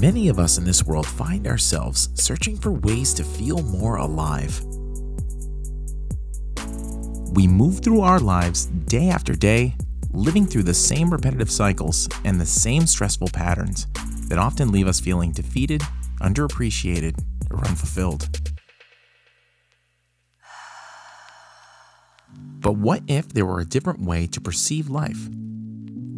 Many of us in this world find ourselves searching for ways to feel more alive. We move through our lives day after day, living through the same repetitive cycles and the same stressful patterns that often leave us feeling defeated, underappreciated, or unfulfilled. But what if there were a different way to perceive life?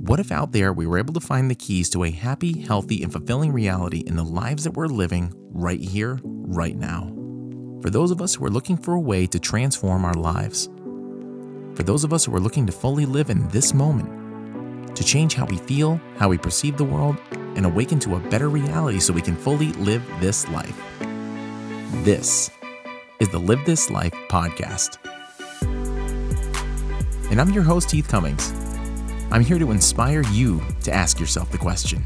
What if out there we were able to find the keys to a happy, healthy, and fulfilling reality in the lives that we're living right here, right now? For those of us who are looking for a way to transform our lives. For those of us who are looking to fully live in this moment, to change how we feel, how we perceive the world, and awaken to a better reality so we can fully live this life. This is the Live This Life podcast. And I'm your host, Heath Cummings. I'm here to inspire you to ask yourself the question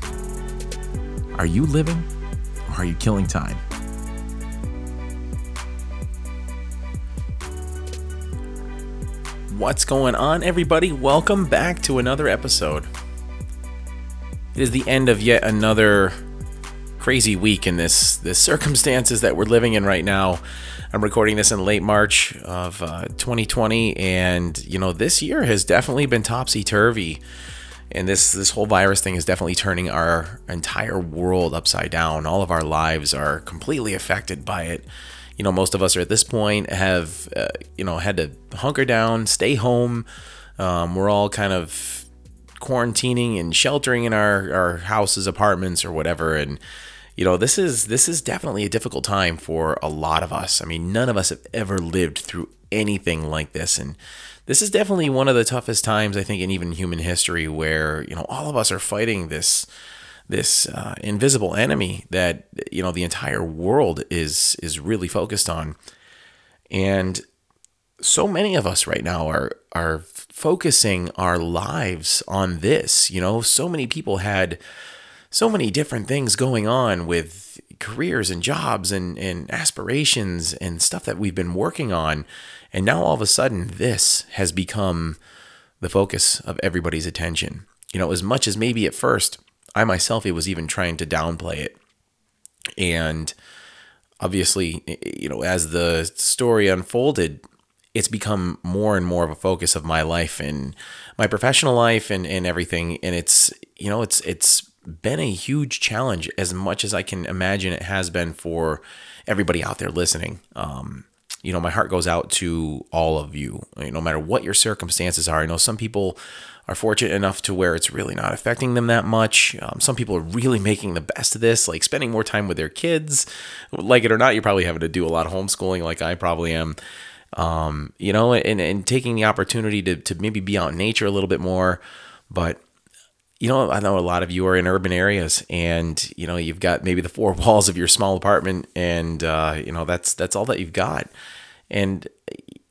Are you living or are you killing time? What's going on, everybody? Welcome back to another episode. It is the end of yet another crazy week in this this circumstances that we're living in right now. I'm recording this in late March of uh, 2020, and you know this year has definitely been topsy turvy, and this this whole virus thing is definitely turning our entire world upside down. All of our lives are completely affected by it. You know, most of us are at this point have uh, you know had to hunker down, stay home. Um, we're all kind of quarantining and sheltering in our our houses, apartments, or whatever, and you know this is this is definitely a difficult time for a lot of us. I mean none of us have ever lived through anything like this. And this is definitely one of the toughest times i think in even human history where you know all of us are fighting this this uh, invisible enemy that you know the entire world is is really focused on. And so many of us right now are are focusing our lives on this. You know so many people had so many different things going on with careers and jobs and, and aspirations and stuff that we've been working on. And now all of a sudden, this has become the focus of everybody's attention. You know, as much as maybe at first I myself it was even trying to downplay it. And obviously, you know, as the story unfolded, it's become more and more of a focus of my life and my professional life and, and everything. And it's, you know, it's, it's been a huge challenge as much as I can imagine it has been for everybody out there listening. Um, you know, my heart goes out to all of you, no matter what your circumstances are. I know some people are fortunate enough to where it's really not affecting them that much. Um, some people are really making the best of this, like spending more time with their kids. Like it or not, you're probably having to do a lot of homeschooling, like I probably am. Um, you know, and, and taking the opportunity to, to maybe be out in nature a little bit more. But you know, I know a lot of you are in urban areas, and you know, you've got maybe the four walls of your small apartment, and uh, you know, that's that's all that you've got. And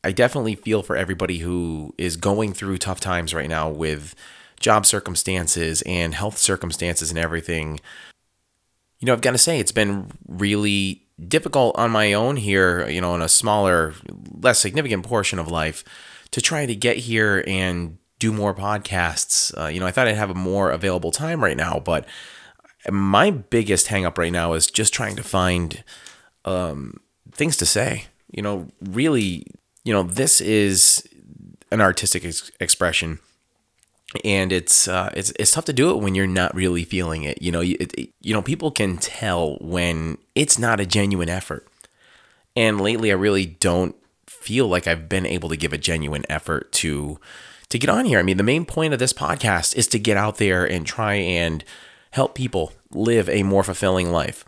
I definitely feel for everybody who is going through tough times right now with job circumstances and health circumstances and everything. You know, I've got to say, it's been really difficult on my own here, you know, in a smaller, less significant portion of life to try to get here and do more podcasts. Uh, you know, I thought I'd have a more available time right now, but my biggest hangup right now is just trying to find um, things to say. You know, really, you know, this is an artistic ex- expression, and it's uh, it's it's tough to do it when you're not really feeling it. You know, it, it, you know, people can tell when it's not a genuine effort. And lately, I really don't feel like I've been able to give a genuine effort to to get on here. I mean, the main point of this podcast is to get out there and try and help people live a more fulfilling life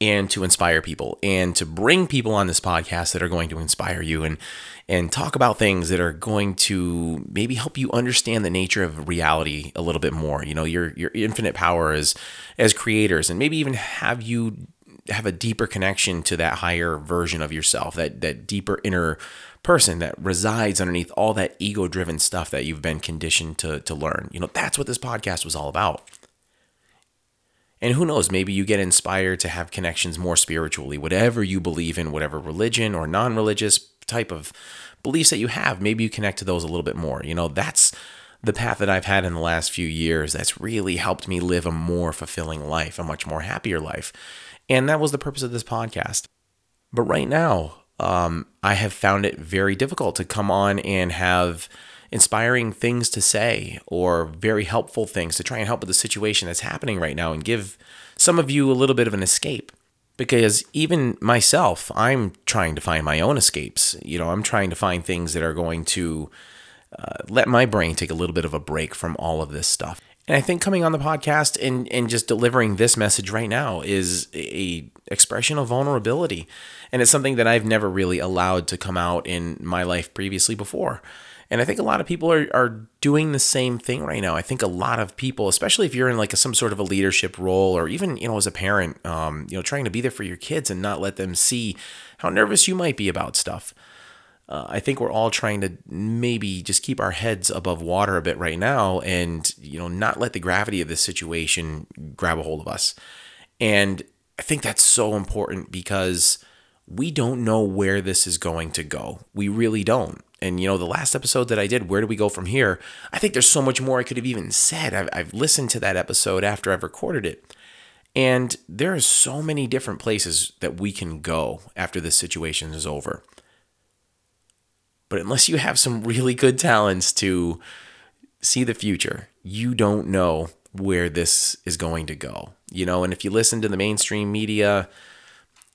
and to inspire people and to bring people on this podcast that are going to inspire you and and talk about things that are going to maybe help you understand the nature of reality a little bit more you know your your infinite power as as creators and maybe even have you have a deeper connection to that higher version of yourself that that deeper inner person that resides underneath all that ego driven stuff that you've been conditioned to, to learn. You know, that's what this podcast was all about. And who knows, maybe you get inspired to have connections more spiritually, whatever you believe in, whatever religion or non religious type of beliefs that you have, maybe you connect to those a little bit more. You know, that's the path that I've had in the last few years that's really helped me live a more fulfilling life, a much more happier life. And that was the purpose of this podcast. But right now, um, I have found it very difficult to come on and have inspiring things to say or very helpful things to try and help with the situation that's happening right now and give some of you a little bit of an escape. Because even myself, I'm trying to find my own escapes. You know, I'm trying to find things that are going to uh, let my brain take a little bit of a break from all of this stuff. And I think coming on the podcast and, and just delivering this message right now is a expression of vulnerability. And it's something that I've never really allowed to come out in my life previously before. And I think a lot of people are, are doing the same thing right now. I think a lot of people, especially if you're in like a, some sort of a leadership role or even, you know, as a parent, um, you know, trying to be there for your kids and not let them see how nervous you might be about stuff. Uh, I think we're all trying to maybe just keep our heads above water a bit right now and, you know, not let the gravity of this situation grab a hold of us. And I think that's so important because we don't know where this is going to go. We really don't. And, you know, the last episode that I did, Where Do We Go From Here? I think there's so much more I could have even said. I've, I've listened to that episode after I've recorded it. And there are so many different places that we can go after this situation is over. But unless you have some really good talents to see the future, you don't know where this is going to go. You know, and if you listen to the mainstream media,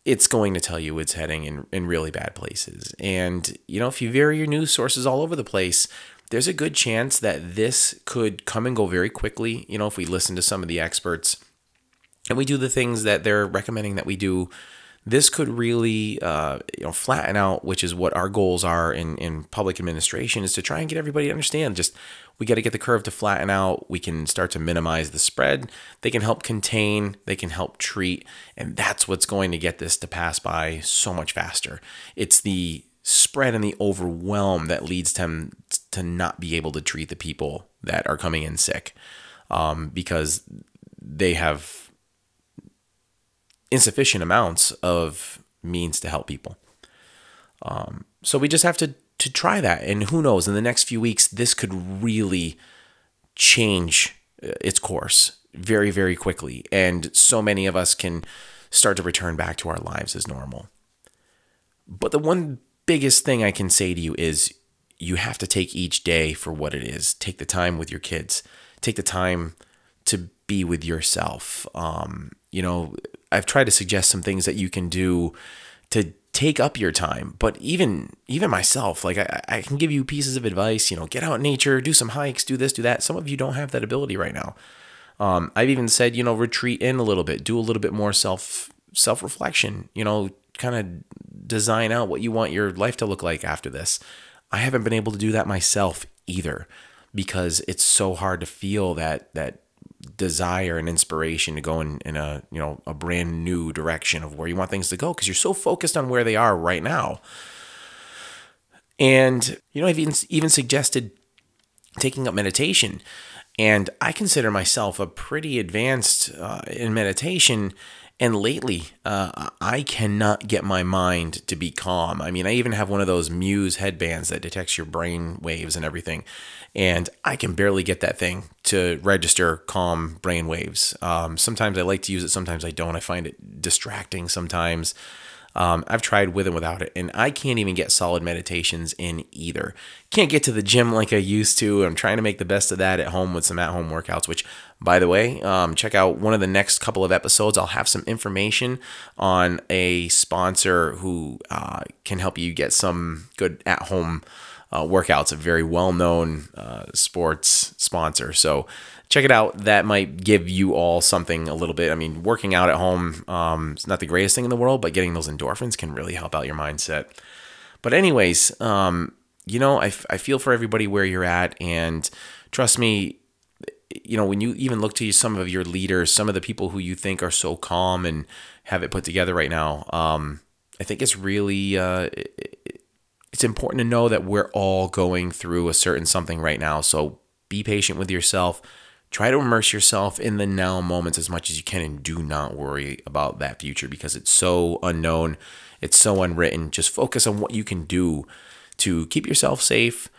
it's going to tell you it's heading in, in really bad places. And, you know, if you vary your news sources all over the place, there's a good chance that this could come and go very quickly. You know, if we listen to some of the experts and we do the things that they're recommending that we do this could really uh, you know flatten out which is what our goals are in, in public administration is to try and get everybody to understand. Just we got to get the curve to flatten out. We can start to minimize the spread. They can help contain they can help treat and that's what's going to get this to pass by so much faster. It's the spread and the overwhelm that leads them to not be able to treat the people that are coming in sick um, because they have insufficient amounts of means to help people. Um, so we just have to to try that, and who knows? In the next few weeks, this could really change uh, its course very very quickly, and so many of us can start to return back to our lives as normal. But the one biggest thing I can say to you is you have to take each day for what it is. Take the time with your kids. Take the time to be with yourself. Um, you know, I've tried to suggest some things that you can do to take up your time. But even even myself, like I, I can give you pieces of advice. You know, get out in nature, do some hikes, do this, do that. Some of you don't have that ability right now. Um, I've even said, you know, retreat in a little bit, do a little bit more self self reflection. You know, kind of design out what you want your life to look like after this. I haven't been able to do that myself either because it's so hard to feel that that desire and inspiration to go in, in a you know a brand new direction of where you want things to go because you're so focused on where they are right now. And you know i've even, even suggested taking up meditation and i consider myself a pretty advanced uh, in meditation and lately, uh, I cannot get my mind to be calm. I mean, I even have one of those Muse headbands that detects your brain waves and everything. And I can barely get that thing to register calm brain waves. Um, sometimes I like to use it, sometimes I don't. I find it distracting sometimes. Um, I've tried with and without it, and I can't even get solid meditations in either. Can't get to the gym like I used to. I'm trying to make the best of that at home with some at home workouts, which, by the way, um, check out one of the next couple of episodes. I'll have some information on a sponsor who uh, can help you get some good at home uh, workouts, a very well known uh, sports sponsor. So check it out. That might give you all something a little bit. I mean, working out at home um, is not the greatest thing in the world, but getting those endorphins can really help out your mindset. But, anyways, um, you know, I, f- I feel for everybody where you're at. And trust me, you know, when you even look to some of your leaders, some of the people who you think are so calm and have it put together right now, um, I think it's really uh, it's important to know that we're all going through a certain something right now. So be patient with yourself. Try to immerse yourself in the now moments as much as you can and do not worry about that future because it's so unknown. It's so unwritten. Just focus on what you can do to keep yourself safe,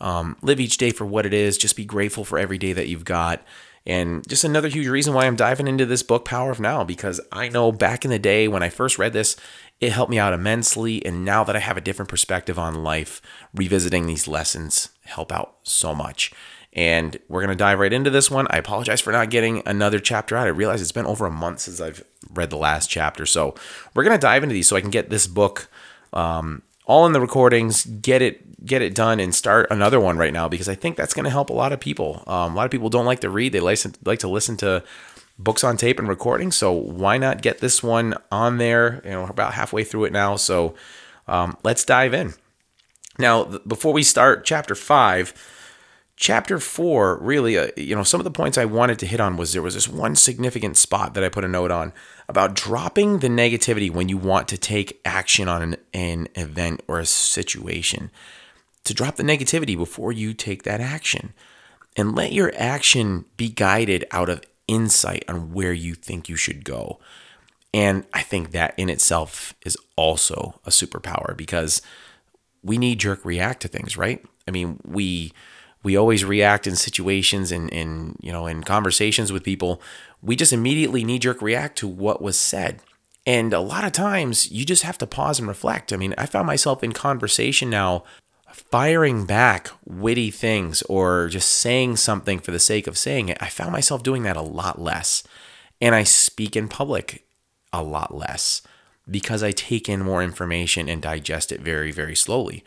Um, live each day for what it is. Just be grateful for every day that you've got. And just another huge reason why I'm diving into this book, Power of Now, because I know back in the day when I first read this, it helped me out immensely. And now that I have a different perspective on life, revisiting these lessons help out so much. And we're going to dive right into this one. I apologize for not getting another chapter out. I realize it's been over a month since I've read the last chapter. So we're going to dive into these so I can get this book um, all in the recordings, get it get it done, and start another one right now because I think that's going to help a lot of people. Um, a lot of people don't like to read; they like like to listen to books on tape and recording. So why not get this one on there? You know, about halfway through it now. So um, let's dive in. Now, before we start chapter five chapter four, really, uh, you know, some of the points I wanted to hit on was there was this one significant spot that I put a note on about dropping the negativity when you want to take action on an, an event or a situation. To drop the negativity before you take that action and let your action be guided out of insight on where you think you should go. And I think that in itself is also a superpower because we knee jerk react to things, right? I mean, we we always react in situations and in you know in conversations with people. We just immediately knee jerk react to what was said. And a lot of times you just have to pause and reflect. I mean i found myself in conversation now firing back witty things or just saying something for the sake of saying it. I found myself doing that a lot less. And i speak in public a lot less because i take in more information and digest it very very slowly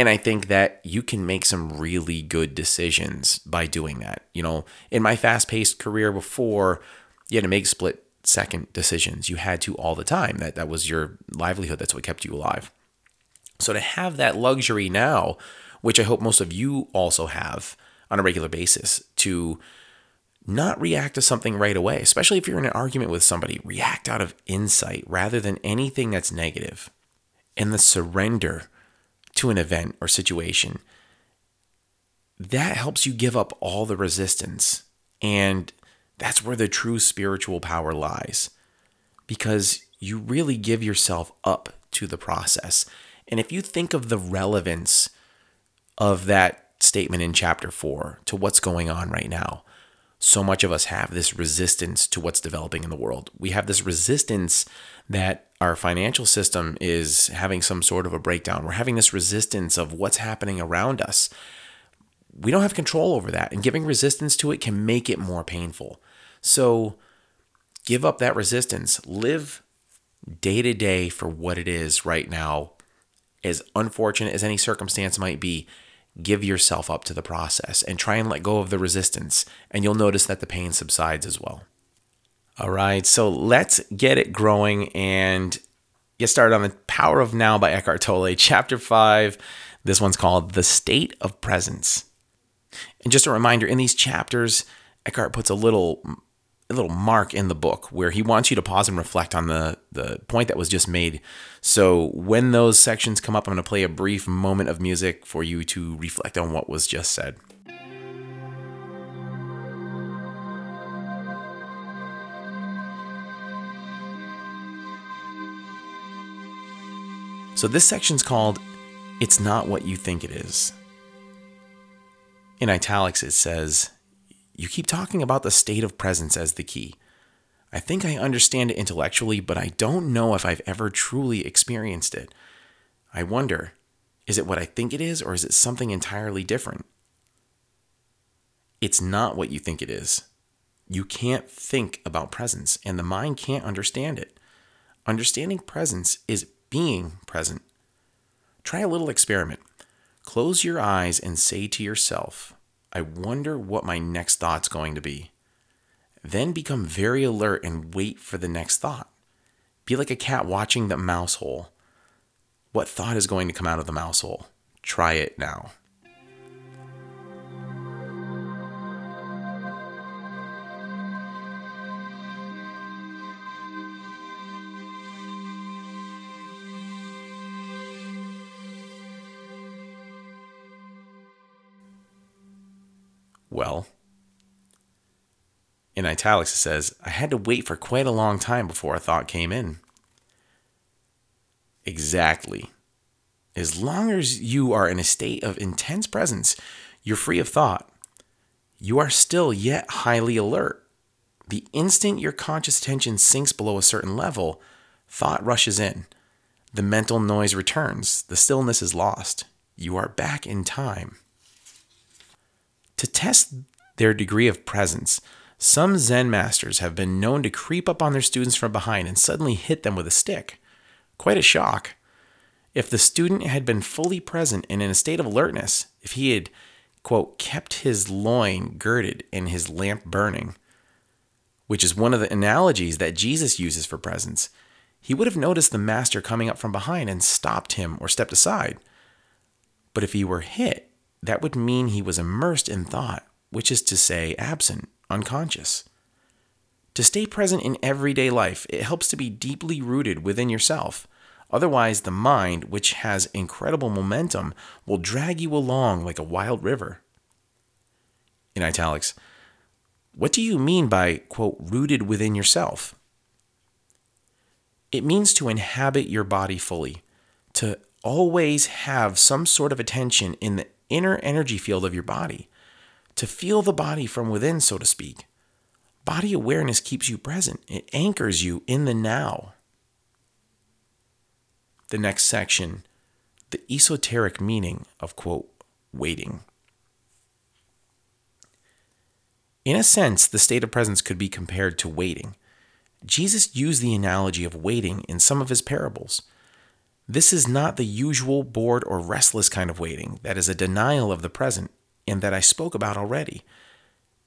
and I think that you can make some really good decisions by doing that. You know, in my fast paced career before, you had to make split second decisions. You had to all the time. That that was your livelihood. That's what kept you alive. So to have that luxury now, which I hope most of you also have on a regular basis, to not react to something right away, especially if you're in an argument with somebody, react out of insight rather than anything that's negative. And the surrender to an event or situation, that helps you give up all the resistance. And that's where the true spiritual power lies because you really give yourself up to the process. And if you think of the relevance of that statement in chapter four to what's going on right now, so much of us have this resistance to what's developing in the world. We have this resistance that our financial system is having some sort of a breakdown. We're having this resistance of what's happening around us. We don't have control over that, and giving resistance to it can make it more painful. So give up that resistance. Live day to day for what it is right now. As unfortunate as any circumstance might be, give yourself up to the process and try and let go of the resistance, and you'll notice that the pain subsides as well. All right, so let's get it growing and get started on the Power of Now by Eckhart Tolle, chapter 5. This one's called The State of Presence. And just a reminder in these chapters, Eckhart puts a little a little mark in the book where he wants you to pause and reflect on the, the point that was just made. So when those sections come up, I'm going to play a brief moment of music for you to reflect on what was just said. So this section's called It's Not What You Think It Is. In italics, it says, you keep talking about the state of presence as the key. I think I understand it intellectually, but I don't know if I've ever truly experienced it. I wonder is it what I think it is, or is it something entirely different? It's not what you think it is. You can't think about presence, and the mind can't understand it. Understanding presence is being present. Try a little experiment. Close your eyes and say to yourself, I wonder what my next thought's going to be. Then become very alert and wait for the next thought. Be like a cat watching the mouse hole. What thought is going to come out of the mouse hole? Try it now. Well, in italics it says, I had to wait for quite a long time before a thought came in. Exactly. As long as you are in a state of intense presence, you're free of thought. You are still yet highly alert. The instant your conscious attention sinks below a certain level, thought rushes in. The mental noise returns. The stillness is lost. You are back in time. To test their degree of presence, some Zen masters have been known to creep up on their students from behind and suddenly hit them with a stick. Quite a shock. If the student had been fully present and in a state of alertness, if he had, quote, kept his loin girded and his lamp burning, which is one of the analogies that Jesus uses for presence, he would have noticed the master coming up from behind and stopped him or stepped aside. But if he were hit, that would mean he was immersed in thought, which is to say, absent, unconscious. To stay present in everyday life, it helps to be deeply rooted within yourself Otherwise, the mind, which has incredible momentum, will drag you along like a wild river. In italics, what do you mean by, quote, rooted within yourself? It means to inhabit your body fully, to always have some sort of attention in the inner energy field of your body, to feel the body from within, so to speak. Body awareness keeps you present, it anchors you in the now the next section the esoteric meaning of, quote, waiting. In a sense, the state of presence could be compared to waiting. Jesus used the analogy of waiting in some of his parables. This is not the usual bored or restless kind of waiting that is a denial of the present and that I spoke about already.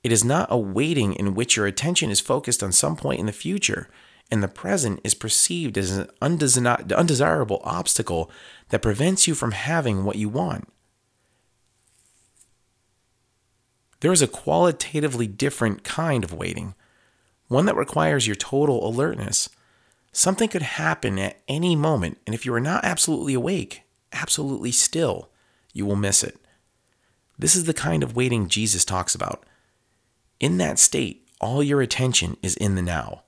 It is not a waiting in which your attention is focused on some point in the future and the present is perceived as an undesirable obstacle that prevents you from having what you want. There is a qualitatively different kind of waiting, one that requires your total alertness. Something could happen at any moment, and if you are not absolutely awake, absolutely still, you will miss it. This is the kind of waiting Jesus talks about. In that state, all your attention is in the now.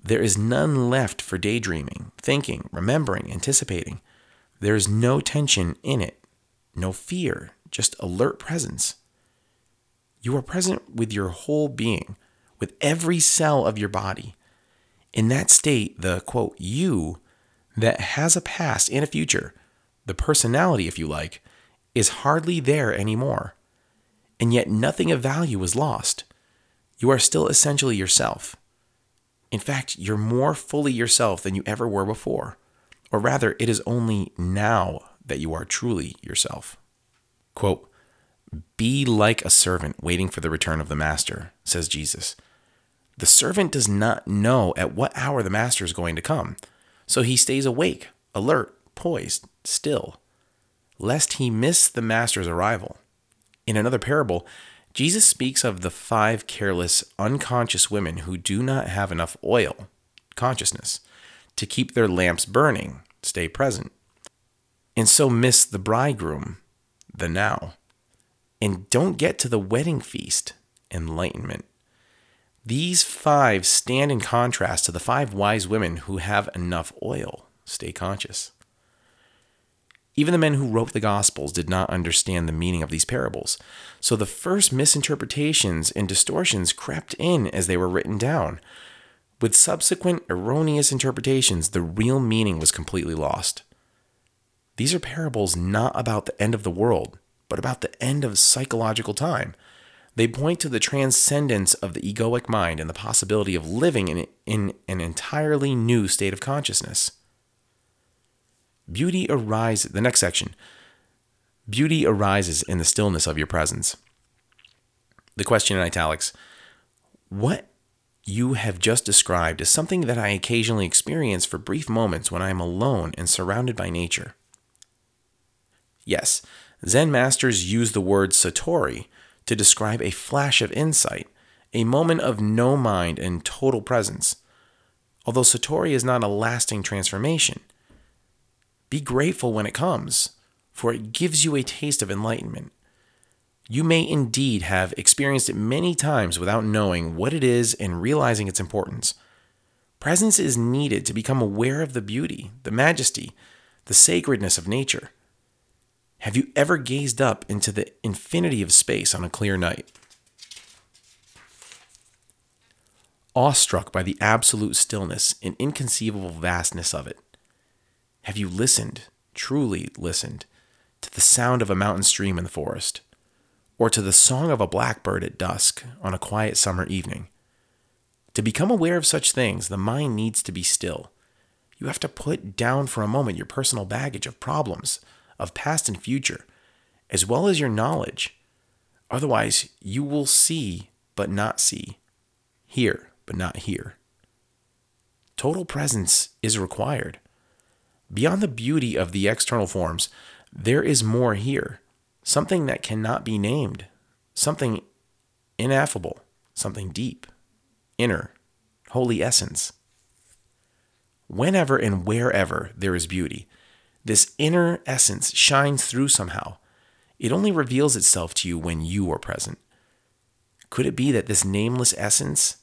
There is none left for daydreaming, thinking, remembering, anticipating. There is no tension in it, no fear, just alert presence. You are present with your whole being, with every cell of your body. In that state, the quote, you that has a past and a future, the personality, if you like, is hardly there anymore. And yet nothing of value is lost. You are still essentially yourself. In fact, you're more fully yourself than you ever were before. Or rather, it is only now that you are truly yourself. Quote, Be like a servant waiting for the return of the master, says Jesus. The servant does not know at what hour the master is going to come, so he stays awake, alert, poised, still, lest he miss the master's arrival. In another parable, Jesus speaks of the five careless, unconscious women who do not have enough oil, consciousness, to keep their lamps burning, stay present, and so miss the bridegroom, the now, and don't get to the wedding feast, enlightenment. These five stand in contrast to the five wise women who have enough oil, stay conscious. Even the men who wrote the Gospels did not understand the meaning of these parables. So the first misinterpretations and distortions crept in as they were written down. With subsequent erroneous interpretations, the real meaning was completely lost. These are parables not about the end of the world, but about the end of psychological time. They point to the transcendence of the egoic mind and the possibility of living in, in an entirely new state of consciousness. Beauty arises, the next section. Beauty arises in the stillness of your presence. The question in italics What you have just described is something that I occasionally experience for brief moments when I am alone and surrounded by nature. Yes, Zen masters use the word satori to describe a flash of insight, a moment of no mind and total presence. Although satori is not a lasting transformation, be grateful when it comes, for it gives you a taste of enlightenment. You may indeed have experienced it many times without knowing what it is and realizing its importance. Presence is needed to become aware of the beauty, the majesty, the sacredness of nature. Have you ever gazed up into the infinity of space on a clear night? Awestruck by the absolute stillness and inconceivable vastness of it, have you listened, truly listened, to the sound of a mountain stream in the forest, or to the song of a blackbird at dusk on a quiet summer evening? To become aware of such things, the mind needs to be still. You have to put down for a moment your personal baggage of problems, of past and future, as well as your knowledge. Otherwise, you will see but not see, hear but not hear. Total presence is required. Beyond the beauty of the external forms, there is more here, something that cannot be named, something ineffable, something deep, inner, holy essence. Whenever and wherever there is beauty, this inner essence shines through somehow. It only reveals itself to you when you are present. Could it be that this nameless essence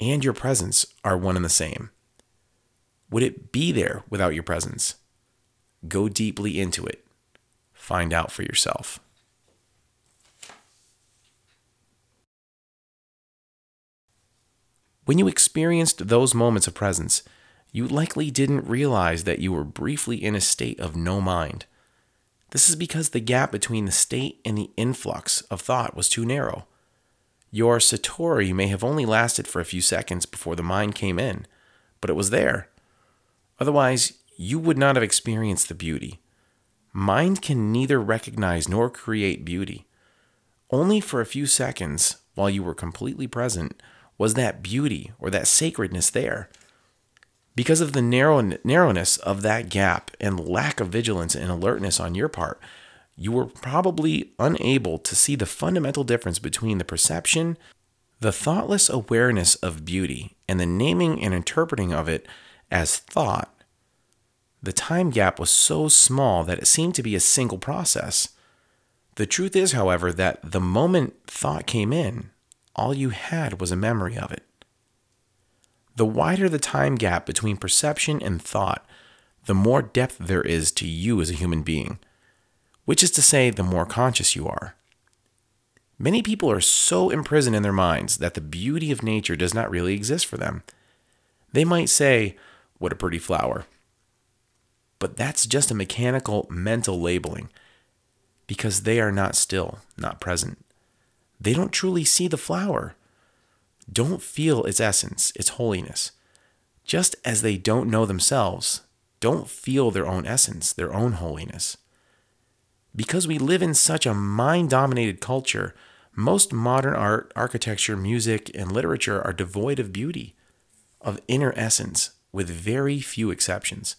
and your presence are one and the same? Would it be there without your presence? Go deeply into it. Find out for yourself. When you experienced those moments of presence, you likely didn't realize that you were briefly in a state of no mind. This is because the gap between the state and the influx of thought was too narrow. Your Satori may have only lasted for a few seconds before the mind came in, but it was there. Otherwise, you would not have experienced the beauty. Mind can neither recognize nor create beauty. Only for a few seconds, while you were completely present, was that beauty or that sacredness there. Because of the narrow, narrowness of that gap and lack of vigilance and alertness on your part, you were probably unable to see the fundamental difference between the perception, the thoughtless awareness of beauty, and the naming and interpreting of it as thought. The time gap was so small that it seemed to be a single process. The truth is, however, that the moment thought came in, all you had was a memory of it. The wider the time gap between perception and thought, the more depth there is to you as a human being, which is to say, the more conscious you are. Many people are so imprisoned in their minds that the beauty of nature does not really exist for them. They might say, What a pretty flower. But that's just a mechanical mental labeling because they are not still, not present. They don't truly see the flower, don't feel its essence, its holiness. Just as they don't know themselves, don't feel their own essence, their own holiness. Because we live in such a mind dominated culture, most modern art, architecture, music, and literature are devoid of beauty, of inner essence, with very few exceptions.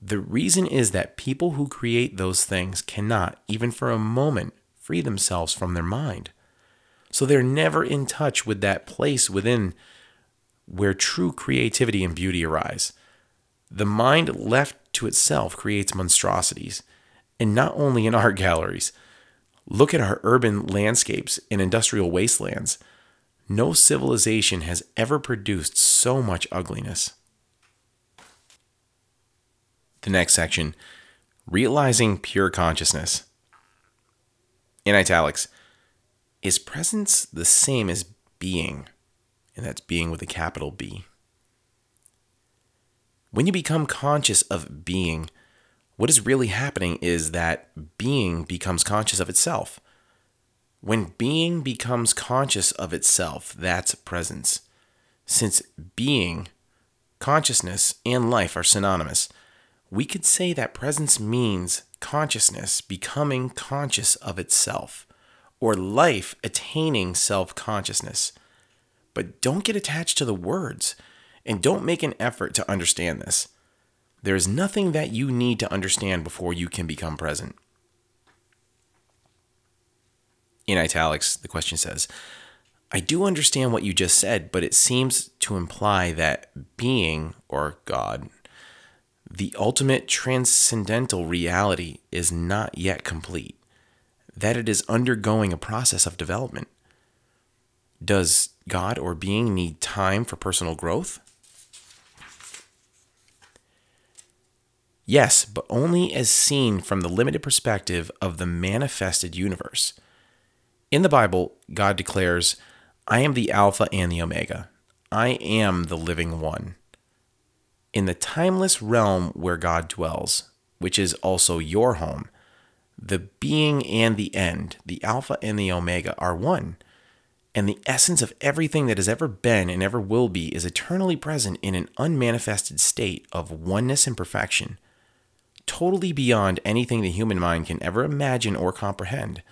The reason is that people who create those things cannot, even for a moment, free themselves from their mind. So they're never in touch with that place within where true creativity and beauty arise. The mind left to itself creates monstrosities, and not only in art galleries. Look at our urban landscapes and industrial wastelands. No civilization has ever produced so much ugliness. The next section realizing pure consciousness. In italics, is presence the same as being? And that's being with a capital B. When you become conscious of being, what is really happening is that being becomes conscious of itself. When being becomes conscious of itself, that's presence. Since being, consciousness, and life are synonymous, we could say that presence means consciousness becoming conscious of itself, or life attaining self consciousness. But don't get attached to the words, and don't make an effort to understand this. There is nothing that you need to understand before you can become present. In italics, the question says, I do understand what you just said, but it seems to imply that being, or God, the ultimate transcendental reality is not yet complete, that it is undergoing a process of development. Does God or being need time for personal growth? Yes, but only as seen from the limited perspective of the manifested universe. In the Bible, God declares, I am the Alpha and the Omega. I am the living one. In the timeless realm where God dwells, which is also your home, the being and the end, the Alpha and the Omega, are one. And the essence of everything that has ever been and ever will be is eternally present in an unmanifested state of oneness and perfection totally beyond anything the human mind can ever imagine or comprehend.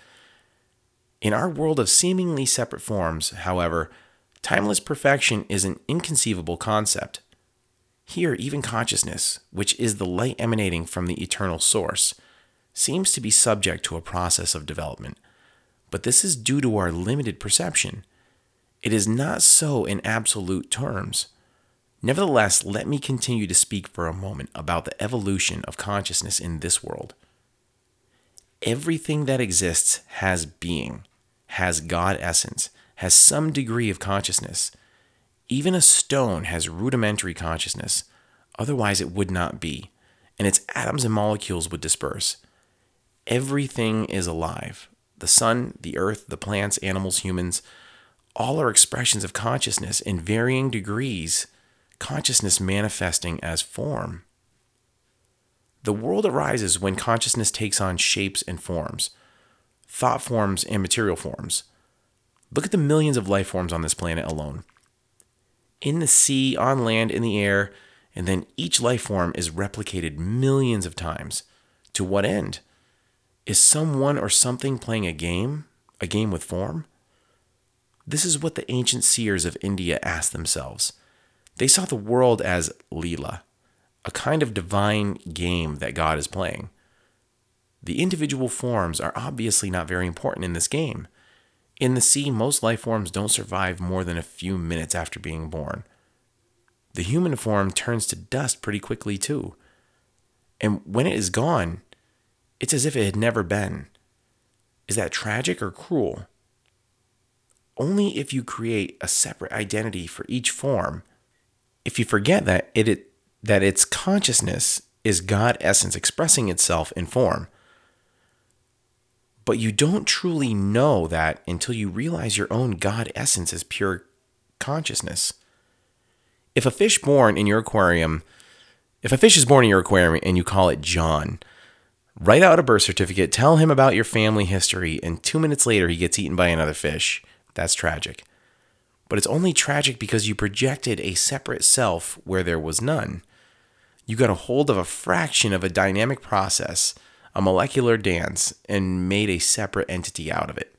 In our world of seemingly separate forms, however, timeless perfection is an inconceivable concept. Here, even consciousness, which is the light emanating from the eternal source, seems to be subject to a process of development. But this is due to our limited perception. It is not so in absolute terms. Nevertheless, let me continue to speak for a moment about the evolution of consciousness in this world. Everything that exists has being, has God essence, has some degree of consciousness. Even a stone has rudimentary consciousness, otherwise, it would not be, and its atoms and molecules would disperse. Everything is alive the sun, the earth, the plants, animals, humans, all are expressions of consciousness in varying degrees consciousness manifesting as form. The world arises when consciousness takes on shapes and forms, thought forms and material forms. Look at the millions of life forms on this planet alone. In the sea, on land, in the air, and then each life form is replicated millions of times. To what end? Is someone or something playing a game? A game with form? This is what the ancient seers of India asked themselves. They saw the world as Leela, a kind of divine game that God is playing. The individual forms are obviously not very important in this game. In the sea, most life forms don't survive more than a few minutes after being born. The human form turns to dust pretty quickly, too. And when it is gone, it's as if it had never been. Is that tragic or cruel? Only if you create a separate identity for each form if you forget that it, it that its consciousness is God essence expressing itself in form. But you don't truly know that until you realize your own God essence is pure consciousness. If a fish born in your aquarium, if a fish is born in your aquarium and you call it John, write out a birth certificate, tell him about your family history, and two minutes later he gets eaten by another fish. That's tragic but it's only tragic because you projected a separate self where there was none. You got a hold of a fraction of a dynamic process, a molecular dance, and made a separate entity out of it.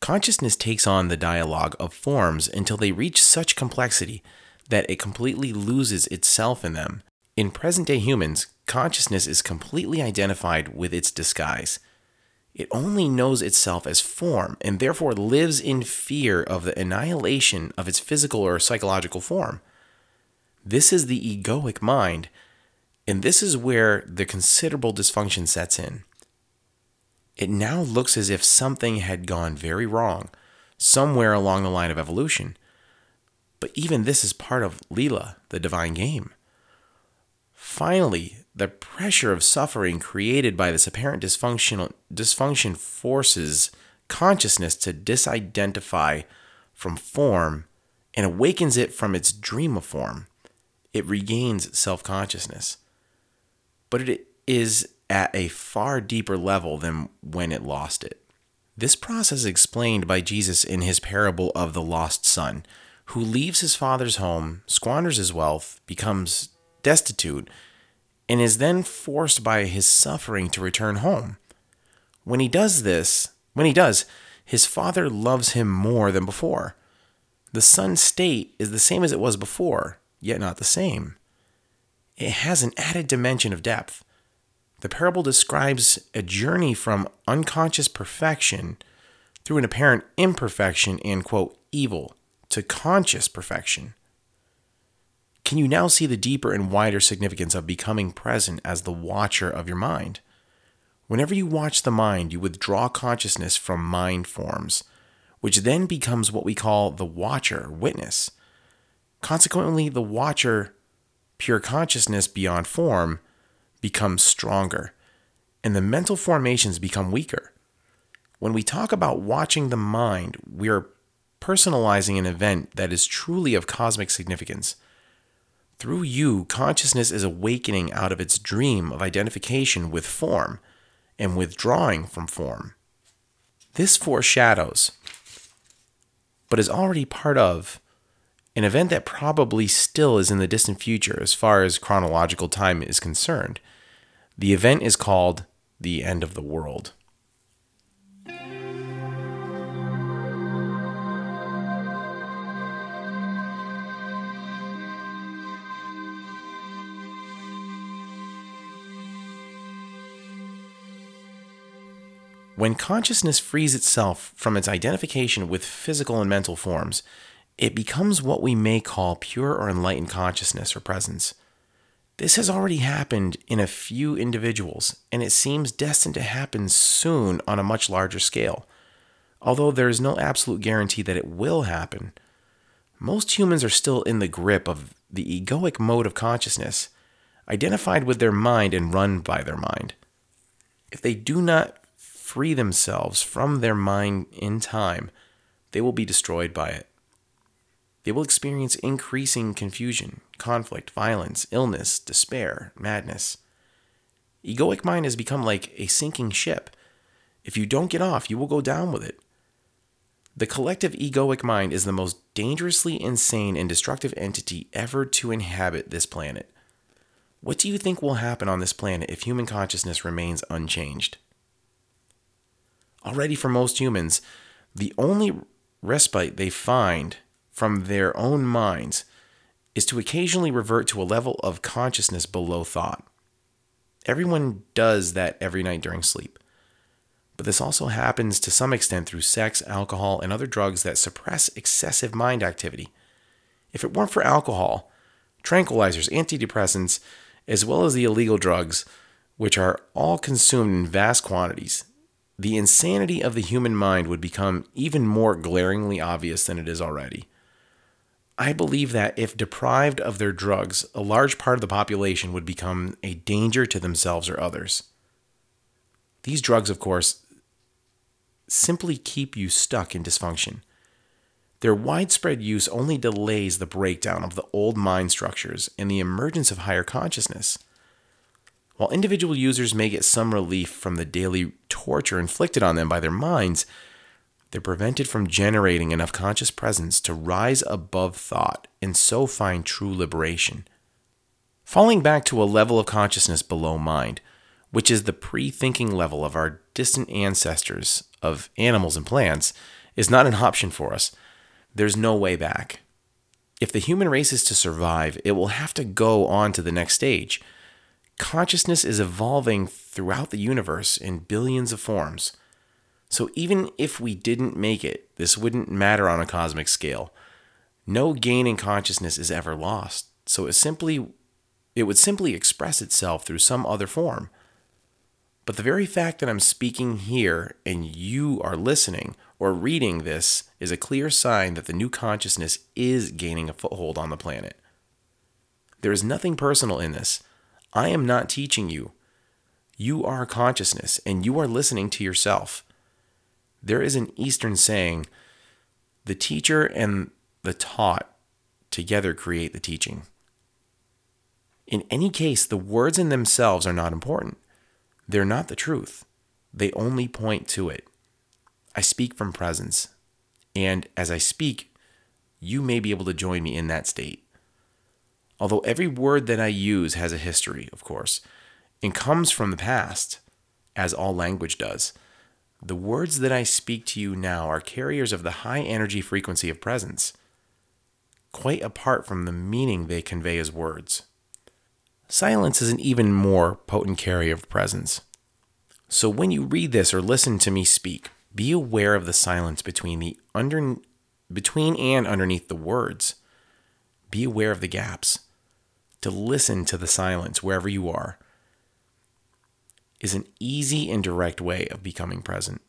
Consciousness takes on the dialogue of forms until they reach such complexity that it completely loses itself in them. In present day humans, consciousness is completely identified with its disguise. It only knows itself as form and therefore lives in fear of the annihilation of its physical or psychological form. This is the egoic mind, and this is where the considerable dysfunction sets in. It now looks as if something had gone very wrong somewhere along the line of evolution. But even this is part of Leela, the divine game. Finally, the pressure of suffering created by this apparent dysfunctional dysfunction forces consciousness to disidentify from form and awakens it from its dream of form. It regains self consciousness. But it is at a far deeper level than when it lost it. This process is explained by Jesus in his parable of the lost son, who leaves his father's home, squanders his wealth, becomes destitute, and is then forced by his suffering to return home. When he does this, when he does, his father loves him more than before. The son's state is the same as it was before, yet not the same. It has an added dimension of depth. The parable describes a journey from unconscious perfection through an apparent imperfection and, quote, evil to conscious perfection. Can you now see the deeper and wider significance of becoming present as the watcher of your mind? Whenever you watch the mind, you withdraw consciousness from mind forms, which then becomes what we call the watcher, witness. Consequently, the watcher, pure consciousness beyond form, becomes stronger, and the mental formations become weaker. When we talk about watching the mind, we are personalizing an event that is truly of cosmic significance. Through you, consciousness is awakening out of its dream of identification with form and withdrawing from form. This foreshadows, but is already part of, an event that probably still is in the distant future as far as chronological time is concerned. The event is called the end of the world. When consciousness frees itself from its identification with physical and mental forms, it becomes what we may call pure or enlightened consciousness or presence. This has already happened in a few individuals, and it seems destined to happen soon on a much larger scale. Although there is no absolute guarantee that it will happen, most humans are still in the grip of the egoic mode of consciousness, identified with their mind and run by their mind. If they do not free themselves from their mind in time, they will be destroyed by it. They will experience increasing confusion, conflict, violence, illness, despair, madness. Egoic mind has become like a sinking ship. If you don't get off, you will go down with it. The collective egoic mind is the most dangerously insane and destructive entity ever to inhabit this planet. What do you think will happen on this planet if human consciousness remains unchanged? Already, for most humans, the only respite they find from their own minds is to occasionally revert to a level of consciousness below thought. Everyone does that every night during sleep. But this also happens to some extent through sex, alcohol, and other drugs that suppress excessive mind activity. If it weren't for alcohol, tranquilizers, antidepressants, as well as the illegal drugs, which are all consumed in vast quantities, the insanity of the human mind would become even more glaringly obvious than it is already. I believe that if deprived of their drugs, a large part of the population would become a danger to themselves or others. These drugs, of course, simply keep you stuck in dysfunction. Their widespread use only delays the breakdown of the old mind structures and the emergence of higher consciousness. While individual users may get some relief from the daily torture inflicted on them by their minds, they're prevented from generating enough conscious presence to rise above thought and so find true liberation. Falling back to a level of consciousness below mind, which is the pre thinking level of our distant ancestors of animals and plants, is not an option for us. There's no way back. If the human race is to survive, it will have to go on to the next stage consciousness is evolving throughout the universe in billions of forms. So even if we didn't make it, this wouldn't matter on a cosmic scale. No gain in consciousness is ever lost. So it simply it would simply express itself through some other form. But the very fact that I'm speaking here and you are listening or reading this is a clear sign that the new consciousness is gaining a foothold on the planet. There is nothing personal in this. I am not teaching you. You are consciousness and you are listening to yourself. There is an Eastern saying the teacher and the taught together create the teaching. In any case, the words in themselves are not important. They're not the truth, they only point to it. I speak from presence, and as I speak, you may be able to join me in that state. Although every word that I use has a history, of course, and comes from the past, as all language does, the words that I speak to you now are carriers of the high energy frequency of presence, quite apart from the meaning they convey as words. Silence is an even more potent carrier of presence. So when you read this or listen to me speak, be aware of the silence between the under between and underneath the words. Be aware of the gaps to listen to the silence wherever you are is an easy and direct way of becoming present.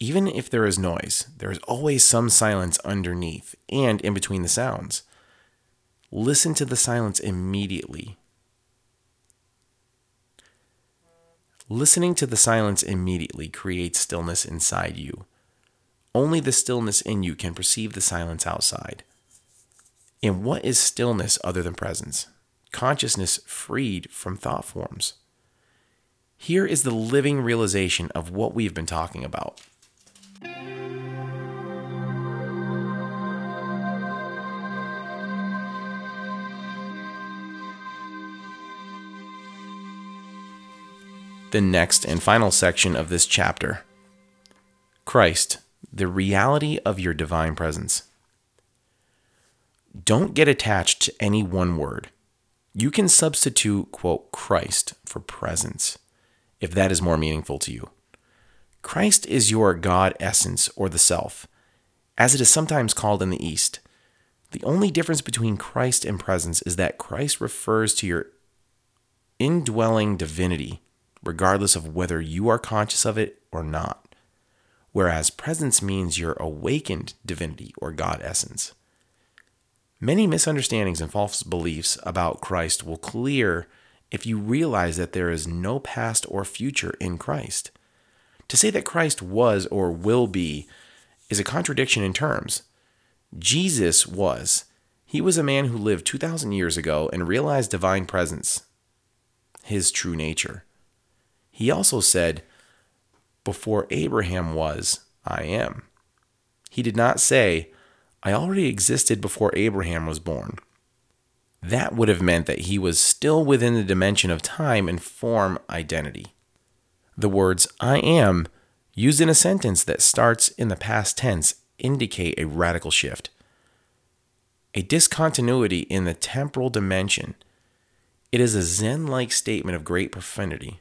Even if there is noise, there is always some silence underneath and in between the sounds. Listen to the silence immediately. Listening to the silence immediately creates stillness inside you. Only the stillness in you can perceive the silence outside. And what is stillness other than presence? Consciousness freed from thought forms. Here is the living realization of what we've been talking about. the next and final section of this chapter Christ, the reality of your divine presence. Don't get attached to any one word. You can substitute, quote, Christ for presence, if that is more meaningful to you. Christ is your God essence or the self, as it is sometimes called in the East. The only difference between Christ and presence is that Christ refers to your indwelling divinity regardless of whether you are conscious of it or not. Whereas presence means your awakened divinity or God essence. Many misunderstandings and false beliefs about Christ will clear if you realize that there is no past or future in Christ. To say that Christ was or will be is a contradiction in terms. Jesus was. He was a man who lived 2,000 years ago and realized divine presence, his true nature. He also said, Before Abraham was, I am. He did not say, I already existed before Abraham was born. That would have meant that he was still within the dimension of time and form identity. The words I am, used in a sentence that starts in the past tense, indicate a radical shift. A discontinuity in the temporal dimension. It is a Zen like statement of great profundity.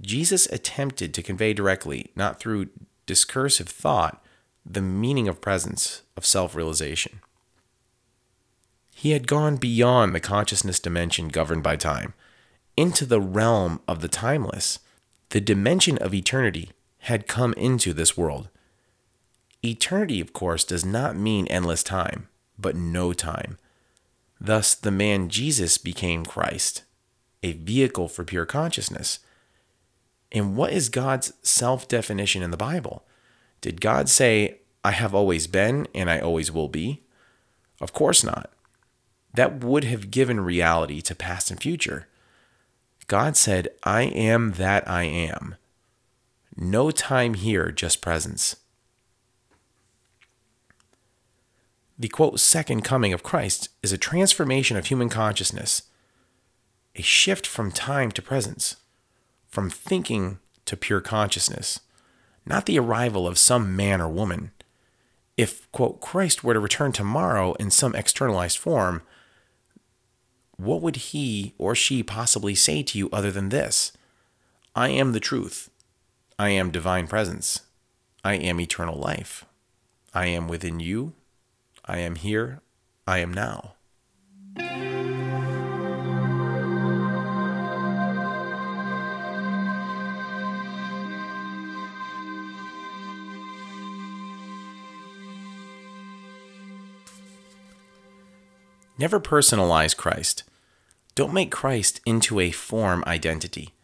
Jesus attempted to convey directly, not through discursive thought, the meaning of presence, of self realization. He had gone beyond the consciousness dimension governed by time, into the realm of the timeless. The dimension of eternity had come into this world. Eternity, of course, does not mean endless time, but no time. Thus, the man Jesus became Christ, a vehicle for pure consciousness and what is God's self definition in the Bible? Did God say, I have always been and I always will be? Of course not. That would have given reality to past and future. God said, I am that I am. No time here, just presence. The quote, second coming of Christ is a transformation of human consciousness, a shift from time to presence from thinking to pure consciousness, not the arrival of some man or woman. If, quote, Christ were to return tomorrow in some externalized form, what would he or she possibly say to you other than this? I am the truth. I am divine presence. I am eternal life. I am within you. I am here. I am now. Never personalize Christ. Don't make Christ into a form identity.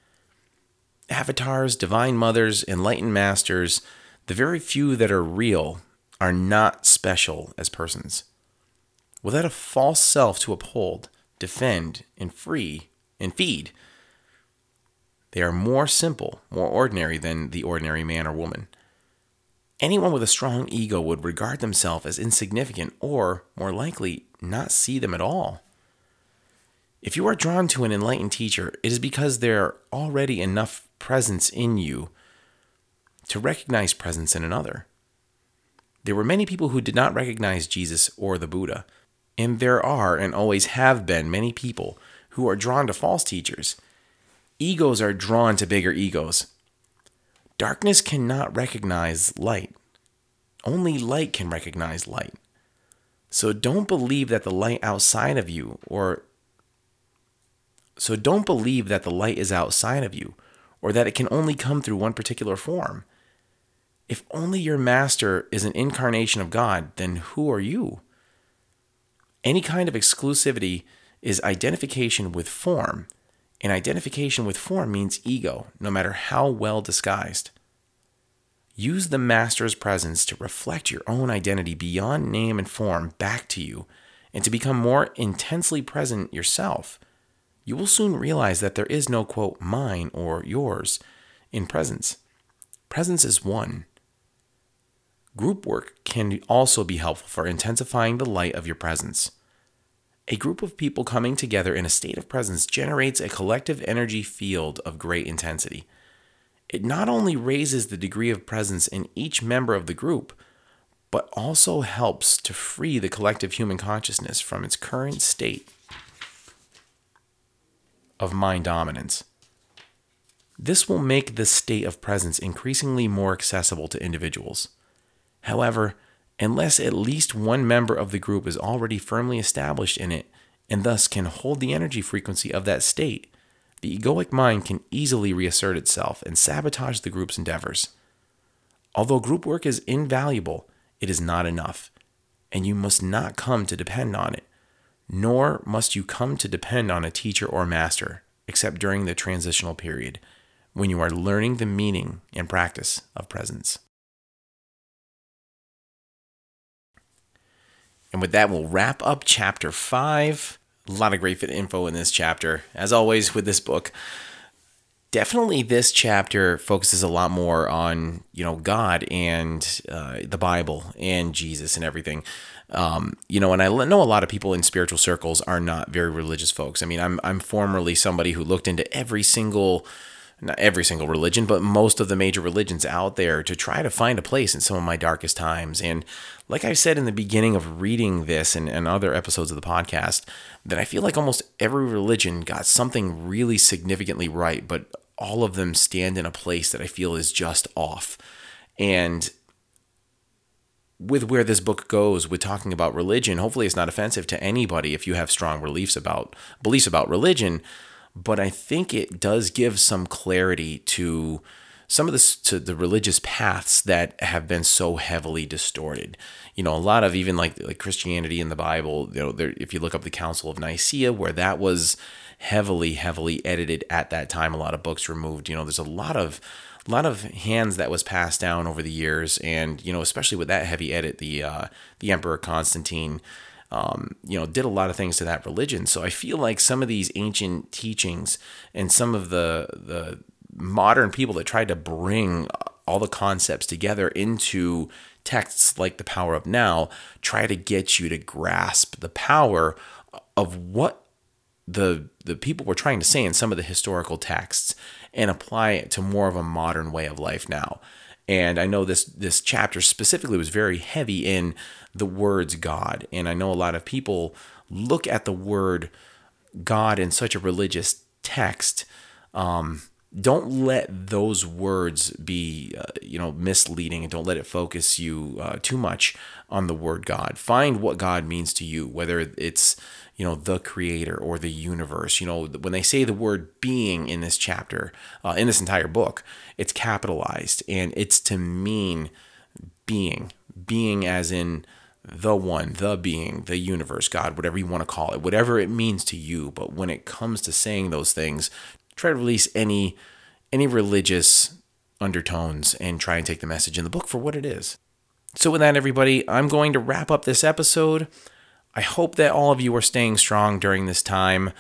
Avatars, divine mothers, enlightened masters, the very few that are real, are not special as persons. Without a false self to uphold, defend, and free, and feed, they are more simple, more ordinary than the ordinary man or woman. Anyone with a strong ego would regard themselves as insignificant or, more likely, not see them at all. If you are drawn to an enlightened teacher, it is because there are already enough presence in you to recognize presence in another. There were many people who did not recognize Jesus or the Buddha, and there are and always have been many people who are drawn to false teachers. Egos are drawn to bigger egos, Darkness cannot recognize light. Only light can recognize light. So don't believe that the light outside of you or so don't believe that the light is outside of you or that it can only come through one particular form. If only your master is an incarnation of God, then who are you? Any kind of exclusivity is identification with form, and identification with form means ego, no matter how well disguised. Use the Master's presence to reflect your own identity beyond name and form back to you and to become more intensely present yourself. You will soon realize that there is no, quote, mine or yours in presence. Presence is one. Group work can also be helpful for intensifying the light of your presence. A group of people coming together in a state of presence generates a collective energy field of great intensity. It not only raises the degree of presence in each member of the group, but also helps to free the collective human consciousness from its current state of mind dominance. This will make this state of presence increasingly more accessible to individuals. However, unless at least one member of the group is already firmly established in it and thus can hold the energy frequency of that state, the egoic mind can easily reassert itself and sabotage the group's endeavors. Although group work is invaluable, it is not enough, and you must not come to depend on it, nor must you come to depend on a teacher or master, except during the transitional period, when you are learning the meaning and practice of presence. And with that, we'll wrap up chapter five. A lot of great info in this chapter. As always, with this book, definitely this chapter focuses a lot more on you know God and uh, the Bible and Jesus and everything. Um, you know, and I know a lot of people in spiritual circles are not very religious folks. I mean, I'm I'm formerly somebody who looked into every single not every single religion, but most of the major religions out there to try to find a place in some of my darkest times. And like I said in the beginning of reading this and, and other episodes of the podcast, that I feel like almost every religion got something really significantly right, but all of them stand in a place that I feel is just off. And with where this book goes with talking about religion, hopefully it's not offensive to anybody if you have strong beliefs about beliefs about religion but I think it does give some clarity to some of the to the religious paths that have been so heavily distorted. You know, a lot of even like like Christianity in the Bible. You know, there, if you look up the Council of Nicaea, where that was heavily heavily edited at that time, a lot of books removed. You know, there's a lot of a lot of hands that was passed down over the years, and you know, especially with that heavy edit, the uh, the Emperor Constantine um, you know, did a lot of things to that religion. So I feel like some of these ancient teachings and some of the the modern people that tried to bring all the concepts together into texts like the power of now try to get you to grasp the power of what the the people were trying to say in some of the historical texts and apply it to more of a modern way of life now. And I know this this chapter specifically was very heavy in the words God. And I know a lot of people look at the word God in such a religious text. Um, don't let those words be, uh, you know, misleading, and don't let it focus you uh, too much on the word God. Find what God means to you, whether it's, you know, the Creator or the universe. You know, when they say the word being in this chapter, uh, in this entire book, it's capitalized, and it's to mean being, being as in the one, the being, the universe, God, whatever you want to call it, whatever it means to you. But when it comes to saying those things, try to release any any religious undertones and try and take the message in the book for what it is. So with that everybody, I'm going to wrap up this episode. I hope that all of you are staying strong during this time.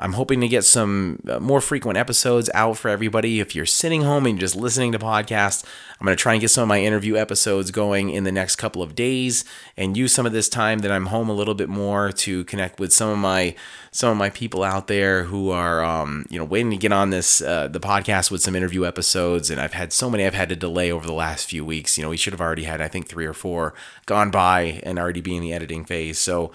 I'm hoping to get some uh, more frequent episodes out for everybody. If you're sitting home and just listening to podcasts, I'm going to try and get some of my interview episodes going in the next couple of days and use some of this time that I'm home a little bit more to connect with some of my some of my people out there who are um, you know waiting to get on this uh, the podcast with some interview episodes. And I've had so many I've had to delay over the last few weeks. You know, we should have already had I think three or four gone by and already be in the editing phase. So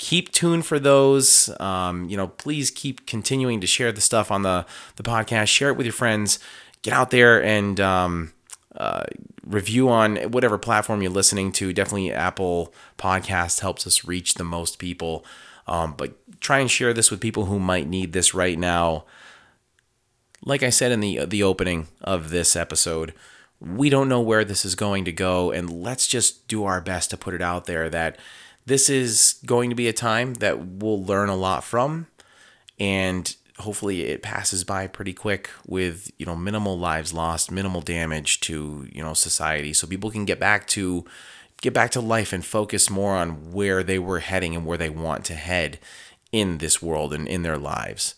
keep tuned for those. Um, you know, please keep continuing to share the stuff on the the podcast. Share it with your friends. Get out there and um, uh, review on whatever platform you're listening to. Definitely Apple Podcast helps us reach the most people. Um, but try and share this with people who might need this right now. Like I said in the the opening of this episode, we don't know where this is going to go, and let's just do our best to put it out there that this is going to be a time that we'll learn a lot from and hopefully it passes by pretty quick with you know minimal lives lost minimal damage to you know society. So people can get back to get back to life and focus more on where they were heading and where they want to head in this world and in their lives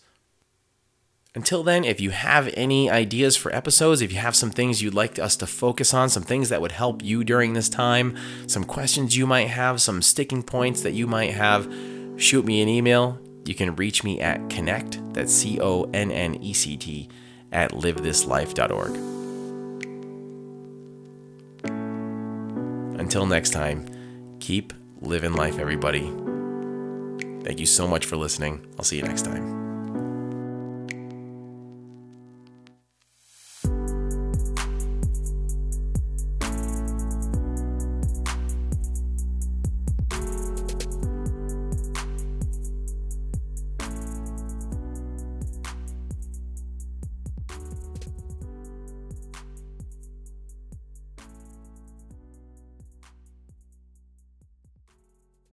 until then, if you have any ideas for episodes, if you have some things you'd like us to focus on, some things that would help you during this time, some questions you might have, some sticking points that you might have, shoot me an email. You can reach me at connect, that's C O N N E C T, at livethislife.org. Until next time, keep living life, everybody. Thank you so much for listening. I'll see you next time.